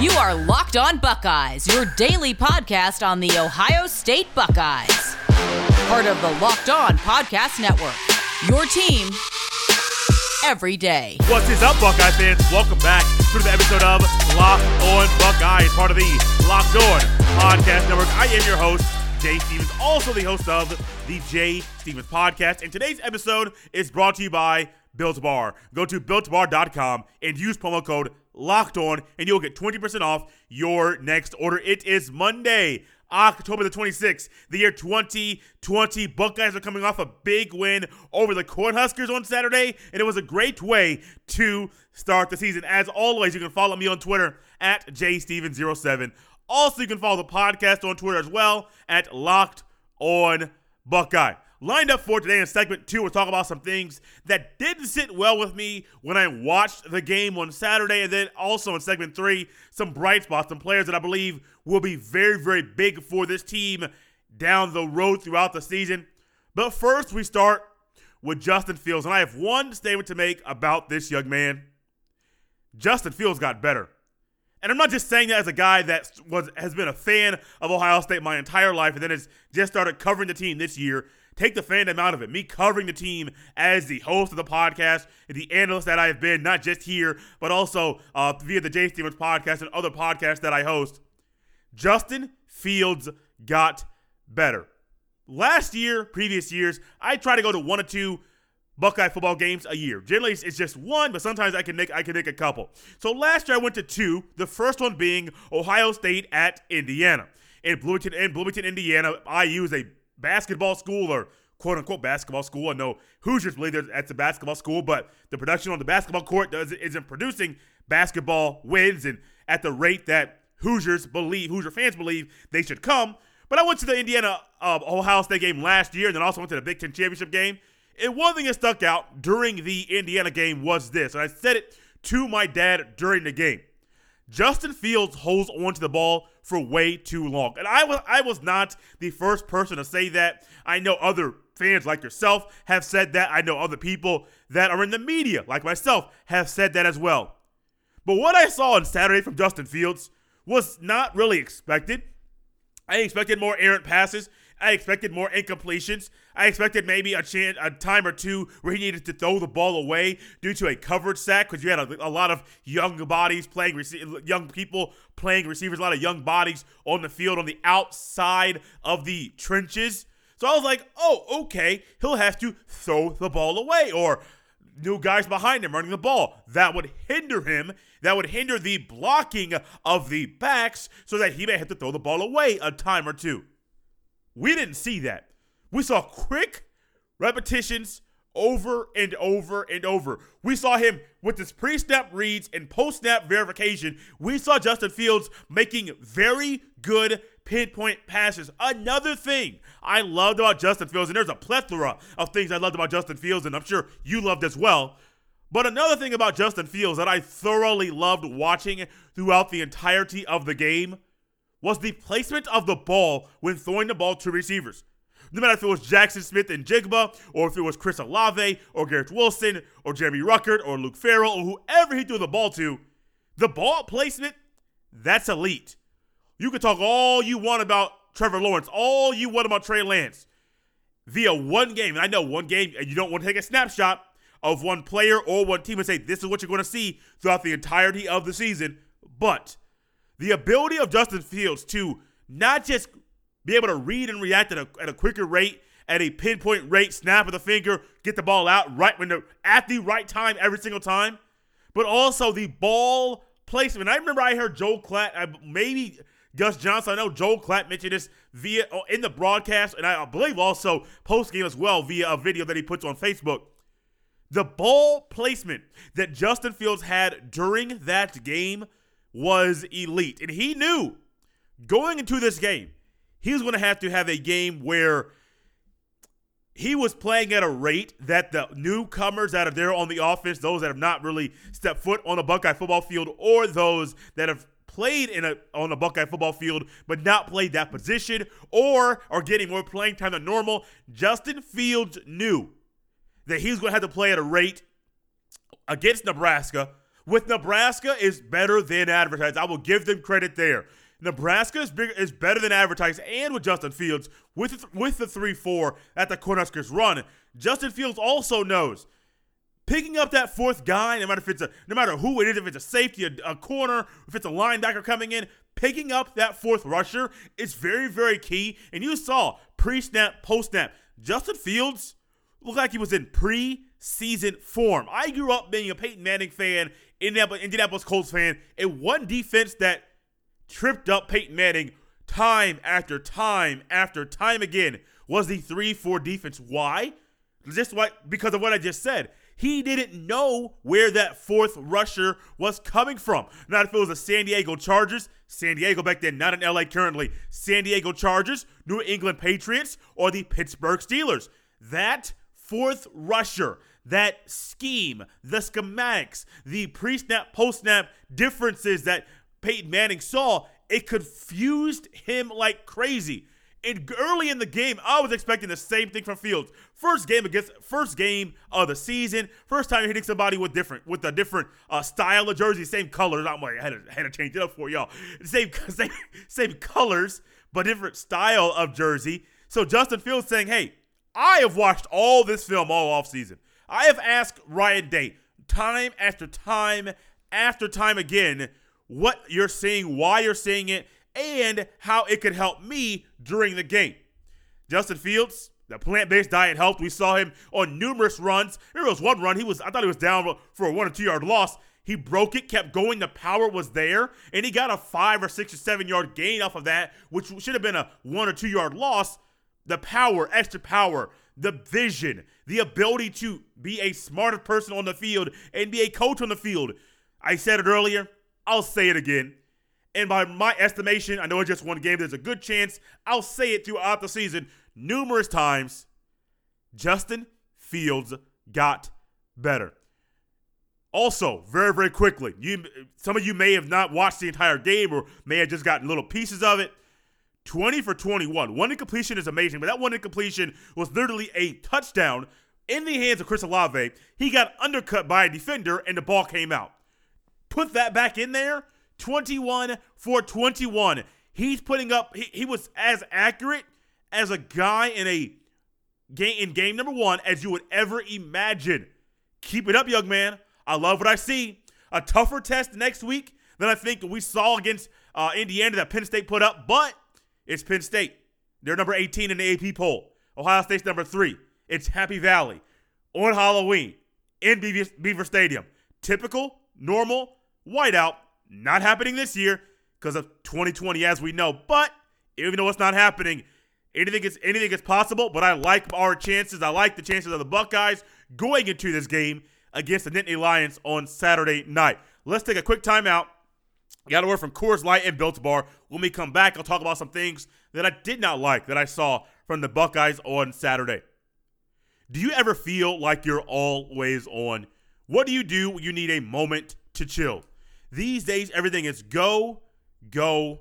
You are Locked On Buckeyes, your daily podcast on the Ohio State Buckeyes. Part of the Locked On Podcast Network. Your team every day. What is up, Buckeye fans? Welcome back to the episode of Locked On Buckeyes, part of the Locked On Podcast Network. I am your host, Jay Stevens, also the host of the Jay Stevens Podcast. And today's episode is brought to you by Built Bar. Go to builtbar.com and use promo code Locked On, and you'll get 20% off your next order. It is Monday, October the 26th, the year 2020. Buckeyes are coming off a big win over the Cornhuskers on Saturday, and it was a great way to start the season. As always, you can follow me on Twitter at jstevens07. Also, you can follow the podcast on Twitter as well at Locked On Buckeye. Lined up for today in segment two, we'll talk about some things that didn't sit well with me when I watched the game on Saturday. And then also in segment three, some bright spots, some players that I believe will be very, very big for this team down the road throughout the season. But first, we start with Justin Fields. And I have one statement to make about this young man. Justin Fields got better. And I'm not just saying that as a guy that was has been a fan of Ohio State my entire life and then has just started covering the team this year take the fandom out of it. Me covering the team as the host of the podcast and the analyst that I have been, not just here, but also uh, via the Jay Stevens podcast and other podcasts that I host. Justin Fields got better. Last year, previous years, I try to go to one or two Buckeye football games a year. Generally, it's just one, but sometimes I can make I can make a couple. So last year I went to two. The first one being Ohio State at Indiana. In Bloomington, in Bloomington, Indiana, IU is a basketball school or quote unquote basketball school. I know Hoosiers believe that's a basketball school, but the production on the basketball court does, isn't producing basketball wins and at the rate that Hoosiers believe, Hoosier fans believe they should come. But I went to the Indiana uh, Ohio State game last year and then also went to the Big Ten championship game. And one thing that stuck out during the Indiana game was this, and I said it to my dad during the game. Justin Fields holds onto the ball for way too long. And I was I was not the first person to say that. I know other fans like yourself have said that. I know other people that are in the media like myself have said that as well. But what I saw on Saturday from Justin Fields was not really expected. I expected more errant passes. I expected more incompletions. I expected maybe a chance, a time or two where he needed to throw the ball away due to a coverage sack because you had a, a, lot of young bodies playing, young people playing receivers, a lot of young bodies on the field on the outside of the trenches. So I was like, oh, okay, he'll have to throw the ball away or new guys behind him running the ball. That would hinder him. That would hinder the blocking of the backs so that he may have to throw the ball away a time or two. We didn't see that. We saw quick repetitions over and over and over. We saw him with his pre snap reads and post snap verification. We saw Justin Fields making very good pinpoint passes. Another thing I loved about Justin Fields, and there's a plethora of things I loved about Justin Fields, and I'm sure you loved as well. But another thing about Justin Fields that I thoroughly loved watching throughout the entirety of the game was the placement of the ball when throwing the ball to receivers. No matter if it was Jackson Smith-Njigba, or if it was Chris Olave, or Garrett Wilson, or Jeremy Ruckert, or Luke Farrell, or whoever he threw the ball to, the ball placement, that's elite. You can talk all you want about Trevor Lawrence, all you want about Trey Lance. Via one game, and I know one game, and you don't want to take a snapshot of one player or one team and say this is what you're going to see throughout the entirety of the season, but – the ability of Justin Fields to not just be able to read and react at a, at a quicker rate, at a pinpoint rate, snap of the finger, get the ball out right when the at the right time every single time, but also the ball placement. I remember I heard Joe Klatt, maybe Gus Johnson. I know Joe Klatt mentioned this via uh, in the broadcast, and I believe also post game as well via a video that he puts on Facebook. The ball placement that Justin Fields had during that game was elite. And he knew going into this game, he was going to have to have a game where he was playing at a rate that the newcomers that are there on the offense, those that have not really stepped foot on a Buckeye football field, or those that have played in a on a Buckeye football field but not played that position, or are getting more playing time than normal. Justin Fields knew that he was going to have to play at a rate against Nebraska with Nebraska is better than advertised. I will give them credit there. Nebraska is, big, is better than advertised, and with Justin Fields, with with the three four at the Cornhuskers run, Justin Fields also knows picking up that fourth guy, no matter if it's a no matter who it is, if it's a safety, a, a corner, if it's a linebacker coming in, picking up that fourth rusher is very very key. And you saw pre snap, post snap, Justin Fields looked like he was in pre-season form. I grew up being a Peyton Manning fan, Indianapolis Colts fan, and one defense that tripped up Peyton Manning time after time after time again was the 3 4 defense. Why? Just what because of what I just said. He didn't know where that fourth rusher was coming from. Not if it was the San Diego Chargers, San Diego back then, not in LA currently, San Diego Chargers, New England Patriots, or the Pittsburgh Steelers. That fourth rusher, that scheme, the schematics, the pre snap, post snap differences that Peyton Manning saw, it confused him like crazy. And early in the game, I was expecting the same thing from Fields. First game against first game of the season, first time hitting somebody with different with a different uh, style of jersey, same colors. I'm like, I had to, had to change it up for y'all. Same same same colors, but different style of jersey. So Justin Fields saying, "Hey, I have watched all this film all off season. I have asked Ryan Day time after time after time again what you're seeing, why you're seeing it, and how it could help me during the game. Justin Fields, the plant-based diet helped. We saw him on numerous runs. There was one run he was I thought he was down for a one or two yard loss. He broke it, kept going. The power was there, and he got a five or six or seven yard gain off of that, which should have been a one or two yard loss. The power, extra power, the vision, the ability to be a smarter person on the field and be a coach on the field. I said it earlier. I'll say it again. And by my estimation, I know it's just one game. There's a good chance I'll say it throughout the season numerous times. Justin Fields got better. Also, very, very quickly, you some of you may have not watched the entire game or may have just gotten little pieces of it. 20 for 21. One incompletion is amazing, but that one incompletion was literally a touchdown in the hands of Chris Olave. He got undercut by a defender and the ball came out put that back in there 21 for 21. He's putting up, he, he was as accurate as a guy in a game in game number one as you would ever imagine. Keep it up, young man. I love what I see. A tougher test next week than I think we saw against uh, Indiana that Penn State put up, but it's Penn State. They're number 18 in the AP poll. Ohio State's number three. It's Happy Valley on Halloween in Beaver, Stadium. Typical, normal, whiteout. Not happening this year because of 2020, as we know. But even though it's not happening, anything is anything is possible. But I like our chances. I like the chances of the Buckeyes going into this game against the Nittany Lions on Saturday night. Let's take a quick timeout. Got a word from Coors Light and Built Bar. When we come back, I'll talk about some things that I did not like that I saw from the Buckeyes on Saturday. Do you ever feel like you're always on? What do you do when you need a moment to chill? These days, everything is go, go,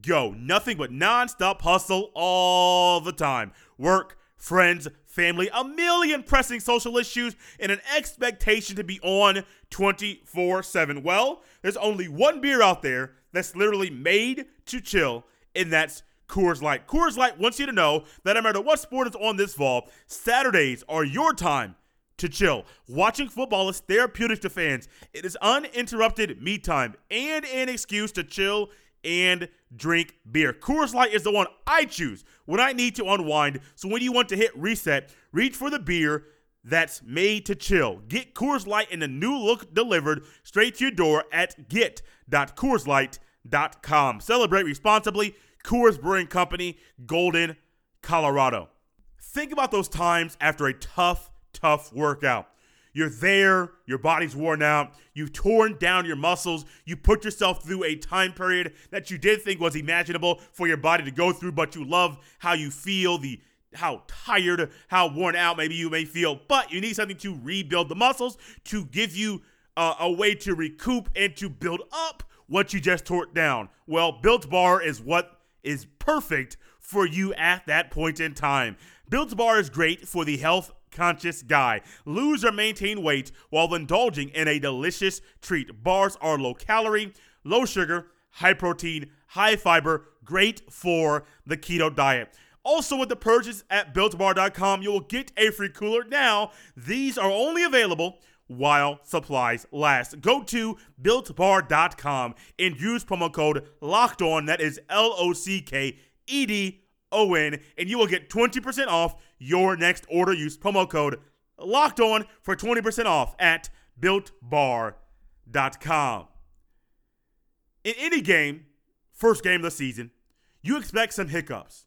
go. Nothing but nonstop hustle all the time. Work, friends, family, a million pressing social issues, and an expectation to be on 24 7. Well, there's only one beer out there that's literally made to chill, and that's Coors Light. Coors Light wants you to know that no matter what sport is on this fall, Saturdays are your time to chill. Watching football is therapeutic to fans. It is uninterrupted me time and an excuse to chill and drink beer. Coors Light is the one I choose when I need to unwind. So when you want to hit reset, reach for the beer that's made to chill. Get Coors Light in a new look delivered straight to your door at get.coorslight.com. Celebrate responsibly. Coors Brewing Company, Golden, Colorado. Think about those times after a tough tough workout. You're there, your body's worn out, you've torn down your muscles, you put yourself through a time period that you did think was imaginable for your body to go through, but you love how you feel, the how tired, how worn out maybe you may feel, but you need something to rebuild the muscles to give you uh, a way to recoup and to build up what you just tore down. Well, Built Bar is what is perfect for you at that point in time. Built Bar is great for the health conscious guy. Lose or maintain weight while indulging in a delicious treat. Bars are low calorie, low sugar, high protein, high fiber, great for the keto diet. Also, with the purchase at builtbar.com, you will get a free cooler. Now, these are only available while supplies last. Go to builtbar.com and use promo code locked on. That is L O C K E D O N, and you will get 20% off your next order. Use promo code locked on for 20% off at builtbar.com. In any game, first game of the season, you expect some hiccups.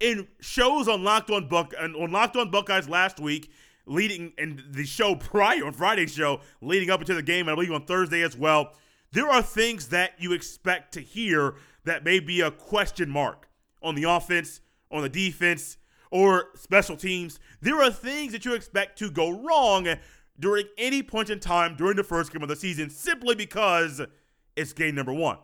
In shows on Locked On Buck on Locked On Buckeyes last week, leading in the show prior on Friday's show, leading up into the game, and I believe on Thursday as well. There are things that you expect to hear that may be a question mark on the offense, on the defense, or special teams. There are things that you expect to go wrong during any point in time during the first game of the season simply because it's game number one.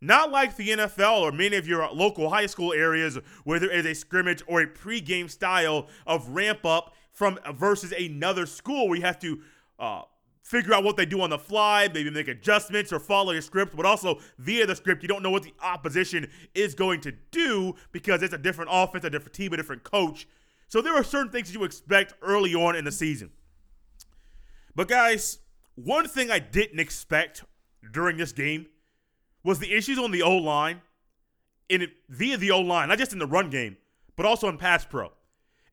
Not like the NFL or many of your local high school areas where there is a scrimmage or a pregame style of ramp up from versus another school where you have to uh, figure out what they do on the fly, maybe make adjustments or follow your script, but also via the script, you don't know what the opposition is going to do because it's a different offense, a different team, a different coach. So there are certain things you expect early on in the season. But guys, one thing I didn't expect during this game was the issues on the O line, in via the O line, not just in the run game, but also in pass pro.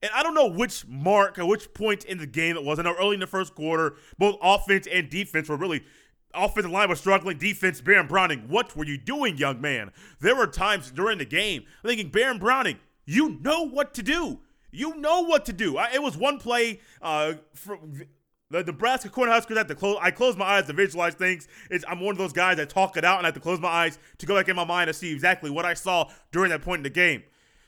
And I don't know which mark or which point in the game it was. I know early in the first quarter, both offense and defense were really offensive line was struggling. Defense, Baron Browning, what were you doing, young man? There were times during the game thinking, Baron Browning, you know what to do. You know what to do. I, it was one play uh, from the Nebraska Cornhuskers had to close. I close my eyes to visualize things. It's, I'm one of those guys that talk it out and I have to close my eyes to go back in my mind to see exactly what I saw during that point in the game.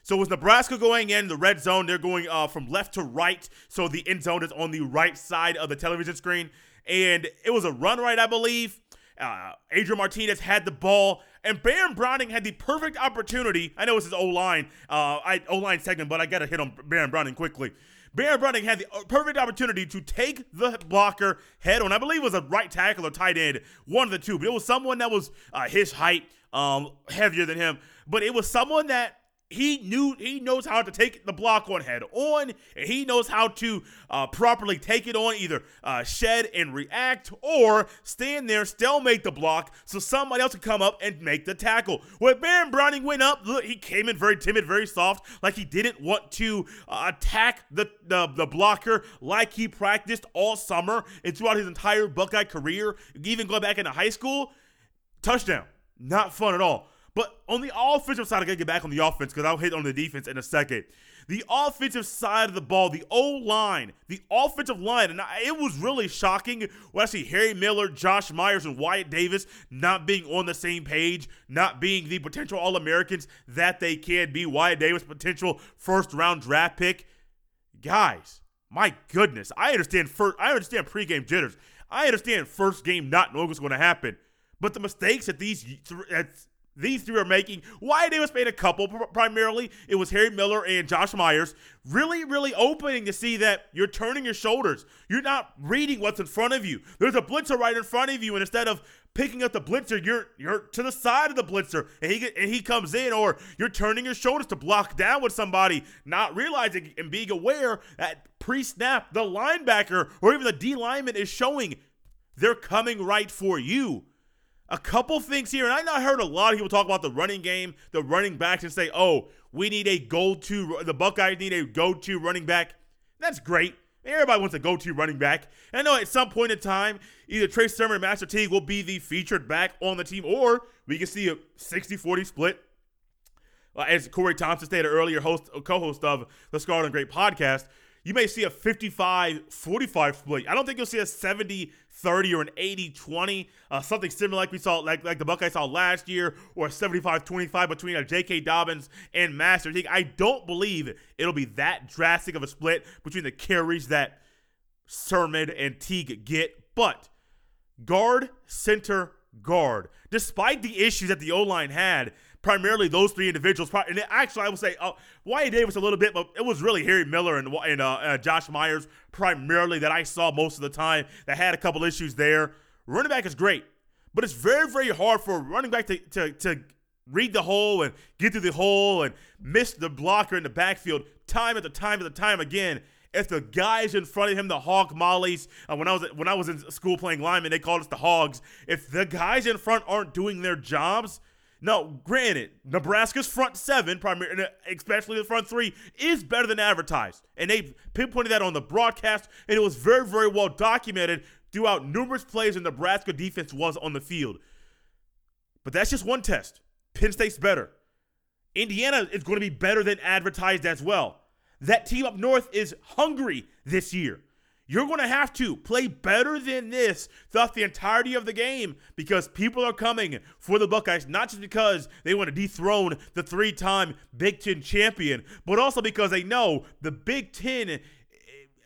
So was Nebraska going in the red zone? They're going uh, from left to right, so the end zone is on the right side of the television screen. And it was a run right, I believe. Uh, Adrian Martinez had the ball, and Baron Browning had the perfect opportunity. I know it's his O line, uh, O line segment, but I got to hit on Baron Browning quickly. Baron Browning had the uh, perfect opportunity to take the blocker head on. I believe it was a right tackle or tight end, one of the two, but it was someone that was uh, his height, um, heavier than him. But it was someone that he knew he knows how to take the block on head on and he knows how to uh, properly take it on either uh, shed and react or stand there still make the block so somebody else can come up and make the tackle. When baron browning went up look he came in very timid very soft like he didn't want to uh, attack the, the, the blocker like he practiced all summer and throughout his entire buckeye career even going back into high school. Touchdown. Not fun at all but on the offensive side, I gotta get back on the offense because I'll hit on the defense in a second. The offensive side of the ball, the O line, the offensive line, and it was really shocking when I see Harry Miller, Josh Myers, and Wyatt Davis not being on the same page, not being the potential All Americans that they can be. Wyatt Davis, potential first round draft pick. Guys, my goodness, I understand first. I understand pregame jitters. I understand first game not knowing what's going to happen. But the mistakes that these these three are making. Wyatt Davis made a couple primarily. It was Harry Miller and Josh Myers. Really, really opening to see that you're turning your shoulders. You're not reading what's in front of you. There's a blitzer right in front of you, and instead of picking up the blitzer, you're you're to the side of the blitzer, and he and he comes in, or you're turning your shoulders to block down with somebody, not realizing and being aware that pre-snap the linebacker or even the D lineman is showing they're coming right for you a couple things here, and I know heard a lot of people talk about the running game, the running backs, and say, "Oh, we need a go-to. The Buckeyes need a go-to running back." That's great. Everybody wants a go-to running back. And I know at some point in time, either Trey Sermon or Master Teague will be the featured back on the team, or we can see a 60-40 split. Uh, as Corey Thompson stated earlier, host co-host of the Scarlet and Great podcast, you may see a 55-45 split. I don't think you'll see a 70 30 or an 80 20, uh, something similar like we saw, like, like the Buckeyes saw last year, or a 75 25 between uh, J.K. Dobbins and Master Teague. I don't believe it'll be that drastic of a split between the carries that Sermon and Teague get, but guard, center, guard. Despite the issues that the O line had, primarily those three individuals. And actually, I would say uh, Wyatt Davis a little bit, but it was really Harry Miller and, and uh, uh, Josh Myers primarily that I saw most of the time that had a couple issues there. Running back is great, but it's very, very hard for running back to, to, to read the hole and get through the hole and miss the blocker in the backfield time after time after time again. If the guys in front of him, the hog mollies, uh, when I was when I was in school playing lineman, they called us the hogs. If the guys in front aren't doing their jobs, now, granted, Nebraska's front seven, primarily, uh, especially the front three, is better than advertised. And they pinpointed that on the broadcast, and it was very, very well documented throughout numerous plays when Nebraska defense was on the field. But that's just one test. Penn State's better. Indiana is going to be better than advertised as well. That team up north is hungry this year. You're going to have to play better than this throughout the entirety of the game because people are coming for the Buckeyes, not just because they want to dethrone the three time Big Ten champion, but also because they know the Big Ten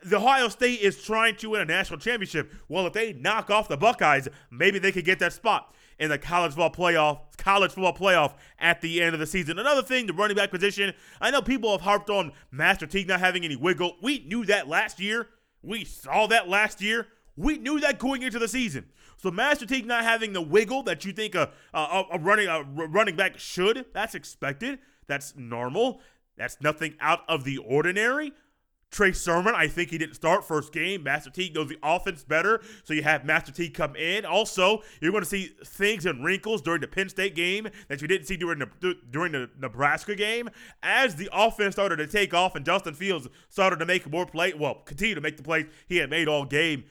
the Ohio State is trying to win a national championship. Well, if they knock off the Buckeyes, maybe they could get that spot in the college football playoff, college football playoff at the end of the season. Another thing, the running back position. I know people have harped on Master Teague not having any wiggle. We knew that last year. We saw that last year. We knew that going into the season. So Master Teague not having the wiggle that you think a, a, a running a running back should, that's expected. That's normal. That's nothing out of the ordinary. Trey Sermon, I think he didn't start first game. Master Teague knows the offense better, so you have Master Teague come in. Also, you're going to see things and wrinkles during the Penn State game that you didn't see during the during the Nebraska game. As the offense started to take off and Justin Fields started to make more play, well, continue to make the plays he had made all game.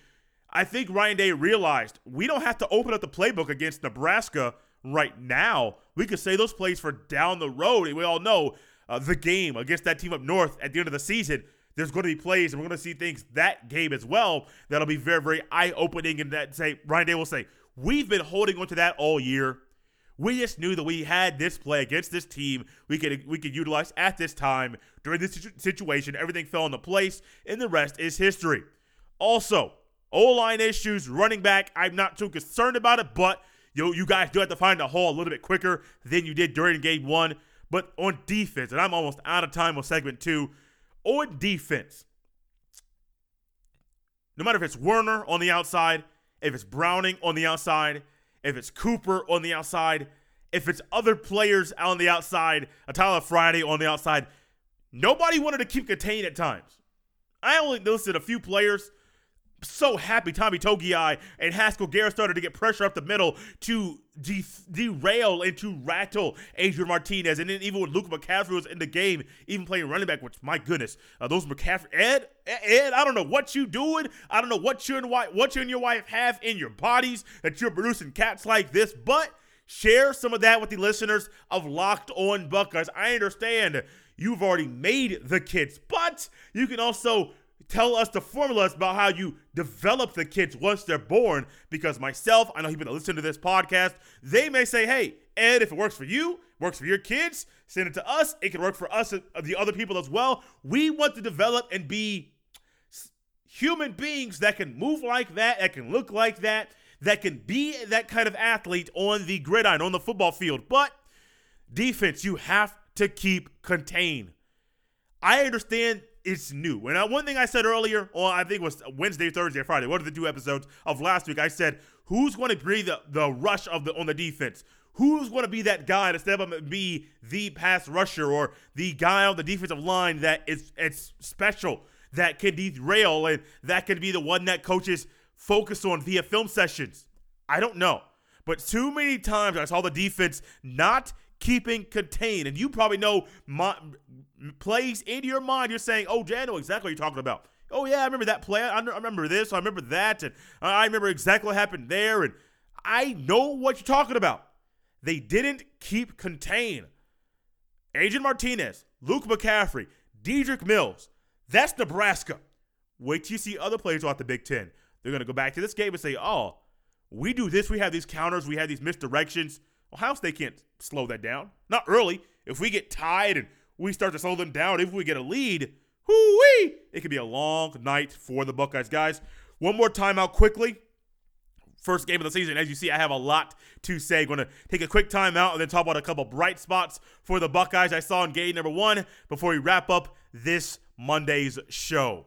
I think Ryan Day realized we don't have to open up the playbook against Nebraska right now. We could say those plays for down the road. And we all know uh, the game against that team up north at the end of the season there's going to be plays and we're going to see things that game as well that'll be very, very eye opening. And that say, Ryan Day will say, We've been holding on to that all year. We just knew that we had this play against this team we could we could utilize at this time during this situation. Everything fell into place, and the rest is history. Also, O line issues, running back. I'm not too concerned about it, but you you guys do have to find the hole a little bit quicker than you did during game one. But on defense, and I'm almost out of time on segment two on defense, no matter if it's Werner on the outside, if it's Browning on the outside, if it's Cooper on the outside, if it's other players on the outside, a Tyler Friday on the outside, nobody wanted to keep contained at times. I only listed a few players so happy Tommy Togiai and Haskell Garrett started to get pressure up the middle to de- derail and to rattle Adrian Martinez. And then even when Luke McCaffrey was in the game, even playing running back, which my goodness, uh, those McCaffrey Ed Ed, I don't know what you doing. I don't know what you and wife, what you and your wife have in your bodies that you're producing cats like this, but share some of that with the listeners of Locked On Buckeyes. I understand you've already made the kids, but you can also tell us the formulas about how you develop the kids once they're born. Because myself, I know people that listen to this podcast, they may say, hey, Ed, if it works for you, works for your kids, send it to us. It can work for us, uh, the other people as well. We want to develop and be human beings that can move like that, that can look like that, that can be that kind of athlete on the gridiron, on the football field. But defense, you have to keep contained. I understand it's new. And uh, one thing I said earlier, or I think was Wednesday, Thursday, Friday, one of the two episodes of last week, I said, who's going to bring the, the rush of the on the defense? Who's going to be that guy to step up and be the pass rusher or the guy on the defensive line that is it's special, that can derail, and that can be the one that coaches focus on via film sessions? I don't know. But too many times I saw the defense not keeping contained. And you probably know my, plays in your mind. You're saying, oh, Jan, know exactly what you're talking about. Oh, yeah, I remember that play. I remember this. I remember that. And I remember exactly what happened there. And I know what you're talking about. They didn't keep contained. Adrian Martinez, Luke McCaffrey, Dedrick Mills. That's Nebraska. Wait till you see other players off the Big Ten. They're going to go back to this game and say, oh, we do this. We have these counters. We have these misdirections. Ohio State can't slow that down. Not early. If we get tied and we start to slow them down, if we get a lead, whoo-wee, it could be a long night for the Buckeyes. Guys, one more timeout quickly. first game of the season. As you see, I have a lot to say. Going to take a quick time out and then talk about a couple bright spots for the Buckeyes I saw in game number one before we wrap up this Monday's show.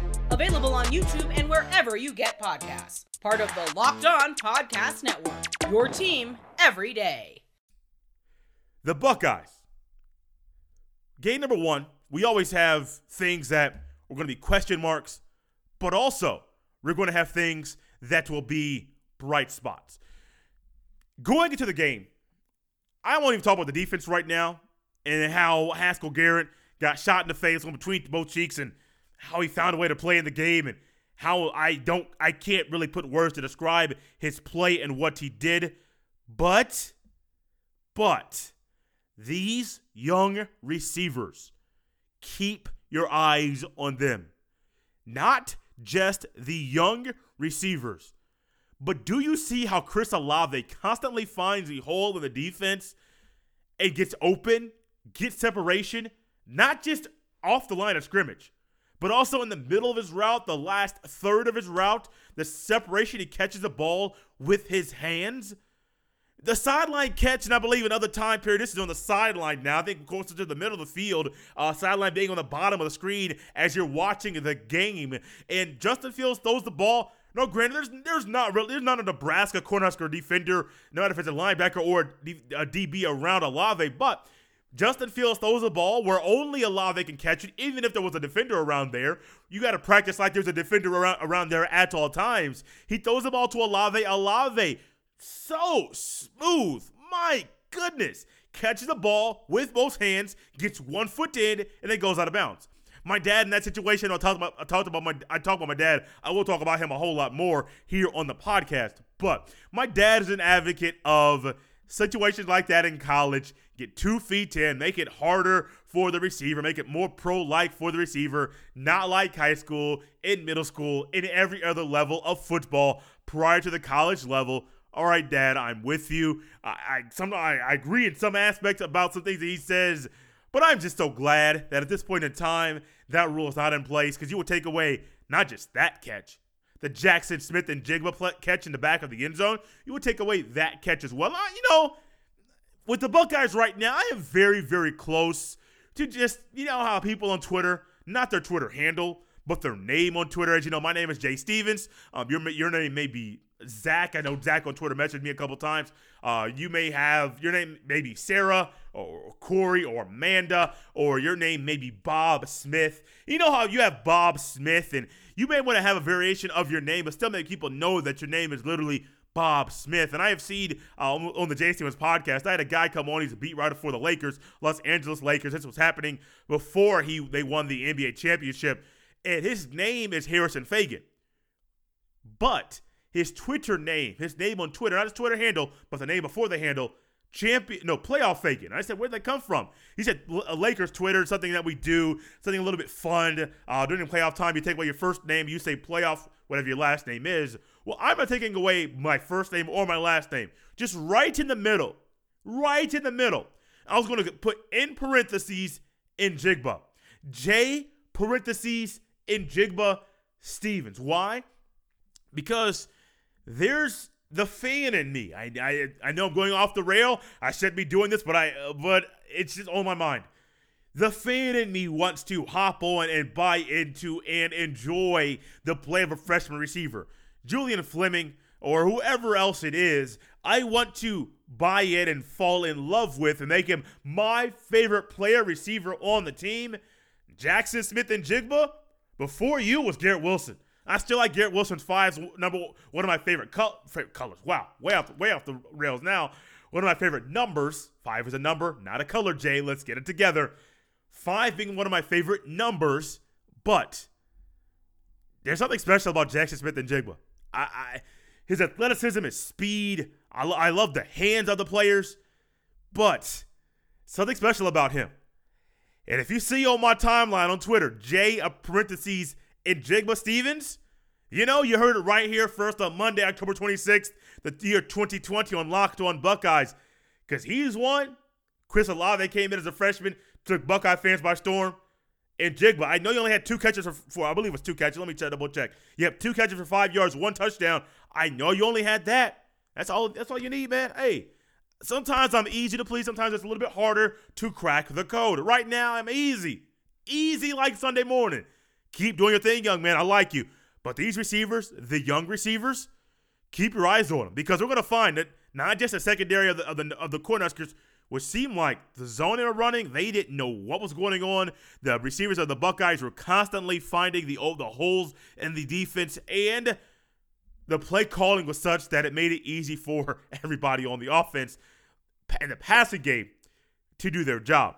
Available on YouTube and wherever you get podcasts. Part of the Locked On Podcast Network. Your team every day. The Buckeyes game number one, we always have things that are going to be question marks, but also we're going to have things that will be bright spots. Going into the game, I won't even talk about the defense right now and how Haskell Garrett got shot in the face on between both cheeks and how he found a way to play in the game and how I don't I can't really put words to describe his play and what he did. But but these young receivers, keep your eyes on them. Not just the young receivers, but do you see how Chris Olave constantly finds a hole in the defense and gets open, gets separation, not just off the line of scrimmage, but also in the middle of his route, the last third of his route, the separation he catches the ball with his hands? The sideline catch, and I believe another time period, this is on the sideline now. I think closer to the middle of the field, uh, sideline being on the bottom of the screen as you're watching the game. And Justin Fields throws the ball. No, granted, there's there's not really there's not a Nebraska Cornhusker defender, no matter if it's a linebacker or a DB around Olave, but Justin Fields throws a ball where only Olave can catch it, even if there was a defender around there. You got to practice like there's a defender around, around there at all times. He throws the ball to Olave. Olave, so smooth. My goodness. Catches the ball with both hands, gets one foot in, and then goes out of bounds. My dad in that situation, I talked about I talked about my I talked about my dad. I will talk about him a whole lot more here on the podcast. But my dad is an advocate of situations like that in college. Get two feet in, make it harder for the receiver, make it more pro-like for the receiver, not like high school, in middle school, in every other level of football prior to the college level all right, Dad, I'm with you. I, I some I, I agree in some aspects about some things that he says, but I'm just so glad that at this point in time that rule is not in place because you will take away not just that catch, the Jackson Smith-Njigba catch in the back of the end zone. You would take away that catch as well. Uh, you know, with the Buckeyes right now, I am very very close to just you know how people on Twitter, not their Twitter handle, but their name on Twitter. As you know, my name is Jay Stevens. Um, your your name may be Zach, I know Zach on Twitter messaged me a couple times. Uh, you may have your name, maybe Sarah or Corey or Amanda, or your name may be Bob Smith. You know how you have Bob Smith, and you may want to have a variation of your name, but still make people know that your name is literally Bob Smith. And I have seen uh, on the Jay Stevens podcast, I had a guy come on. He's a beat writer for the Lakers, Los Angeles Lakers. This was happening before he they won the NBA championship, and his name is Harrison Faigen. But his Twitter name, his name on Twitter, not his Twitter handle, but the name before the handle, champion, no, playoff Faigen. I said, where'd that come from? He said, Lakers Twitter, something that we do, something a little bit fun. Uh, during the playoff time, you take away your first name, you say playoff, whatever your last name is. Well, I'm not taking away my first name or my last name. Just right in the middle. Right in the middle. I was going to put in parentheses Njigba. J parentheses Njigba Stevens. Why? Because there's the fan in me. I, I, I know I'm going off the rail. I shouldn't be doing this, but I uh, but it's just on my mind. The fan in me wants to hop on and buy into and enjoy the play of a freshman receiver. Julian Fleming or whoever else it is, I want to buy in and fall in love with and make him my favorite player receiver on the team. Jackson Smith-Njigba, before you was Garrett Wilson. I still like Garrett Wilson's five. Number one of my favorite, col- favorite colors. Wow, way off way off the rails now. One of my favorite numbers. Five is a number, not a color. Jay, let's get it together. Five being one of my favorite numbers, but there's something special about Jackson Smith-Njigba. I, I his athleticism, his speed. I, I love the hands of the players, but something special about him. And if you see on my timeline on Twitter, J parentheses Njigba Stevens, you know, you heard it right here first on Monday, October 26th, the year 2020 on Locked On Buckeyes. Because he's one. Chris Olave came in as a freshman, took Buckeye fans by storm. Njigba, I know you only had two catches for, I believe it was two catches. Let me check, double check. You have two catches for five yards, one touchdown. I know you only had that. That's all. That's all you need, man. Hey, sometimes I'm easy to please. Sometimes it's a little bit harder to crack the code. Right now, I'm easy, easy like Sunday morning. Keep doing your thing, young man. I like you. But these receivers, the young receivers, keep your eyes on them because we're gonna find that not just the secondary of the of the of the Cornhuskers which seemed like the zone they were running, they didn't know what was going on. The receivers of the Buckeyes were constantly finding the the holes in the defense, and the play calling was such that it made it easy for everybody on the offense and the passing game to do their job.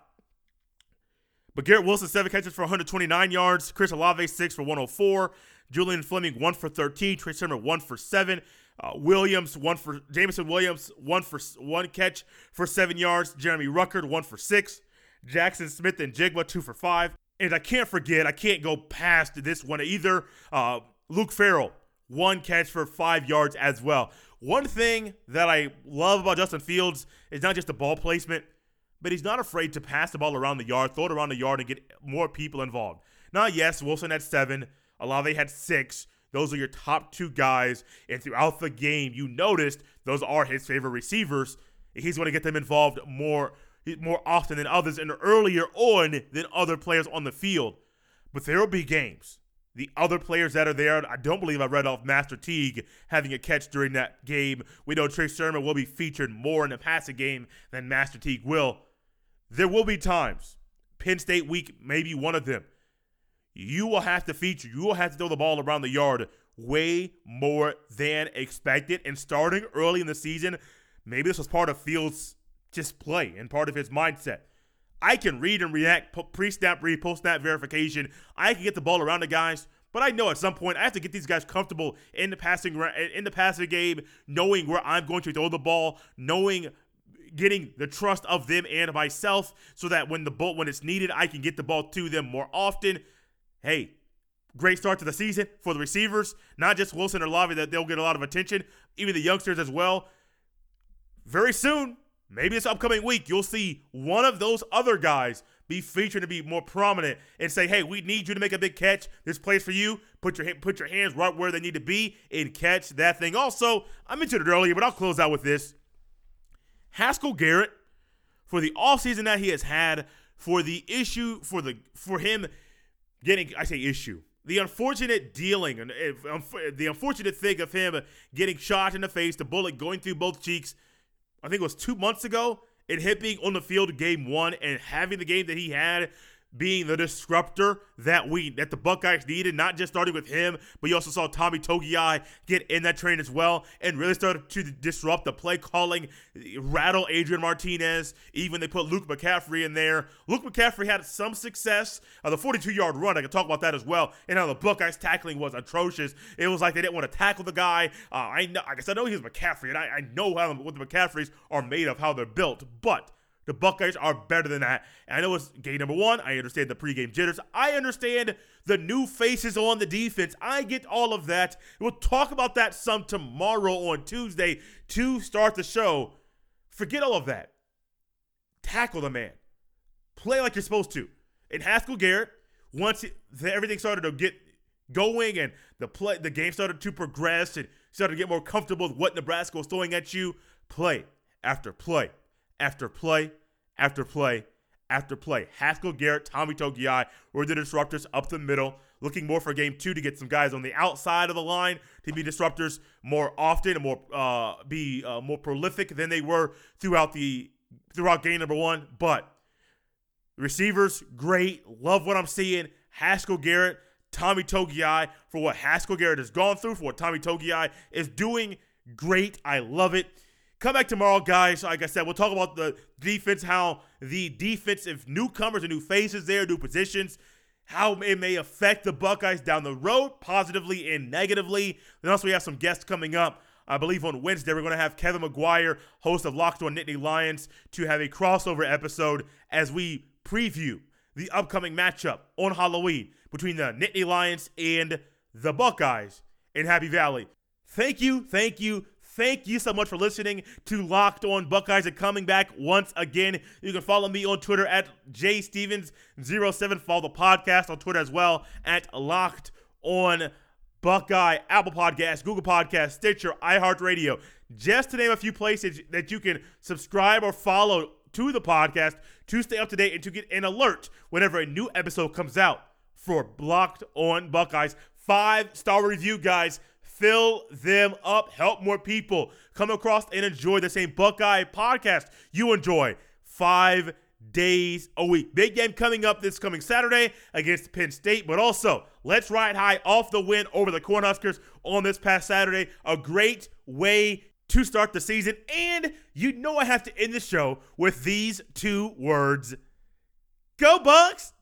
But Garrett Wilson, seven catches for 129 yards. Chris Olave, six for 104. Julian Fleming, one for 13. Trey Sermon, one for seven. Uh, Williams, one for Jameson Williams, one for one catch for seven yards. Jeremy Ruckert, one for six. Jackson Smith-Njigba, two for five. And I can't forget, I can't go past this one either. Uh, Luke Farrell, one catch for five yards as well. One thing that I love about Justin Fields is not just the ball placement, but he's not afraid to pass the ball around the yard, throw it around the yard, and get more people involved. Now, yes, Wilson had seven, Olave had six. Those are your top two guys. And throughout the game, you noticed those are his favorite receivers. He's going to get them involved more more often than others and earlier on than other players on the field. But there will be games. The other players that are there, I don't believe I read off Master Teague having a catch during that game. We know Trey Sermon will be featured more in the passing game than Master Teague will. There will be times, Penn State week, maybe one of them, you will have to feature, you will have to throw the ball around the yard way more than expected. And starting early in the season, maybe this was part of Fields' just play and part of his mindset. I can read and react pre snap read, post snap verification. I can get the ball around the guys, but I know at some point I have to get these guys comfortable in the passing in the passing game, knowing where I'm going to throw the ball, knowing getting the trust of them and myself, so that when the ball when it's needed, I can get the ball to them more often hey, great start to the season for the receivers, not just Wilson or Olave that they'll get a lot of attention, even the youngsters as well. Very soon, maybe this upcoming week, you'll see one of those other guys be featured to be more prominent and say, "Hey, we need you to make a big catch. This plays for you. Put your put your hands right where they need to be and catch that thing." Also, I mentioned it earlier, but I'll close out with this. Haskell Garrett, for the offseason that he has had, for the issue for the for him getting, I say issue, the unfortunate dealing, and the unfortunate thing of him getting shot in the face, the bullet going through both cheeks, I think it was two months ago, and him being on the field game one and having the game that he had being the disruptor that we that the Buckeyes needed, not just starting with him, but you also saw Tommy Togiai get in that train as well and really started to disrupt the play calling, rattle Adrian Martinez. Even they put Luke McCaffrey in there. Luke McCaffrey had some success. Uh, the 42 yard run, I can talk about that as well. And how the Buckeyes tackling was atrocious. It was like they didn't want to tackle the guy. Uh, I know, I guess I know he was McCaffrey, and I, I know how what the McCaffreys are made of, how they're built, but the Buckeyes are better than that. And I know it's game number one. I understand the pregame jitters. I understand the new faces on the defense. I get all of that. We'll talk about that some tomorrow on Tuesday to start the show. Forget all of that. Tackle the man. Play like you're supposed to. And Haskell Garrett, once everything started to get going and the play, the game started to progress and started to get more comfortable with what Nebraska was throwing at you, play after play after play after play after play. Haskell Garrett, Tommy Togiai were the disruptors up the middle, looking more for game two to get some guys on the outside of the line to be disruptors more often and more uh, be uh, more prolific than they were throughout the throughout game number one. But receivers, great. Love what I'm seeing. Haskell Garrett, Tommy Togiai for what Haskell Garrett has gone through, for what Tommy Togiai is doing. Great. I love it. Come back tomorrow, guys. Like I said, we'll talk about the defense, how the defensive newcomers and new faces there, new positions, how it may affect the Buckeyes down the road, positively and negatively. Then also, we have some guests coming up I believe on Wednesday, we're going to have Kevin McGuire, host of Locked on Nittany Lions, to have a crossover episode as we preview the upcoming matchup on Halloween between the Nittany Lions and the Buckeyes in Happy Valley. Thank you, thank you, thank you so much for listening to Locked On Buckeyes and coming back once again. You can follow me on Twitter at jstevens07. Follow the podcast on Twitter as well at Locked On Buckeye, Apple Podcast, Google Podcast, Stitcher, iHeartRadio, just to name a few places that you can subscribe or follow to the podcast to stay up to date and to get an alert whenever a new episode comes out for Locked On Buckeyes. Five star review, guys. Fill them up. Help more people come across and enjoy the same Buckeye podcast you enjoy. Five days a week. Big game coming up this coming Saturday against Penn State, but also let's ride high off the win over the Cornhuskers on this past Saturday. A great way to start the season. And you know I have to end the show with these two words Go Bucks!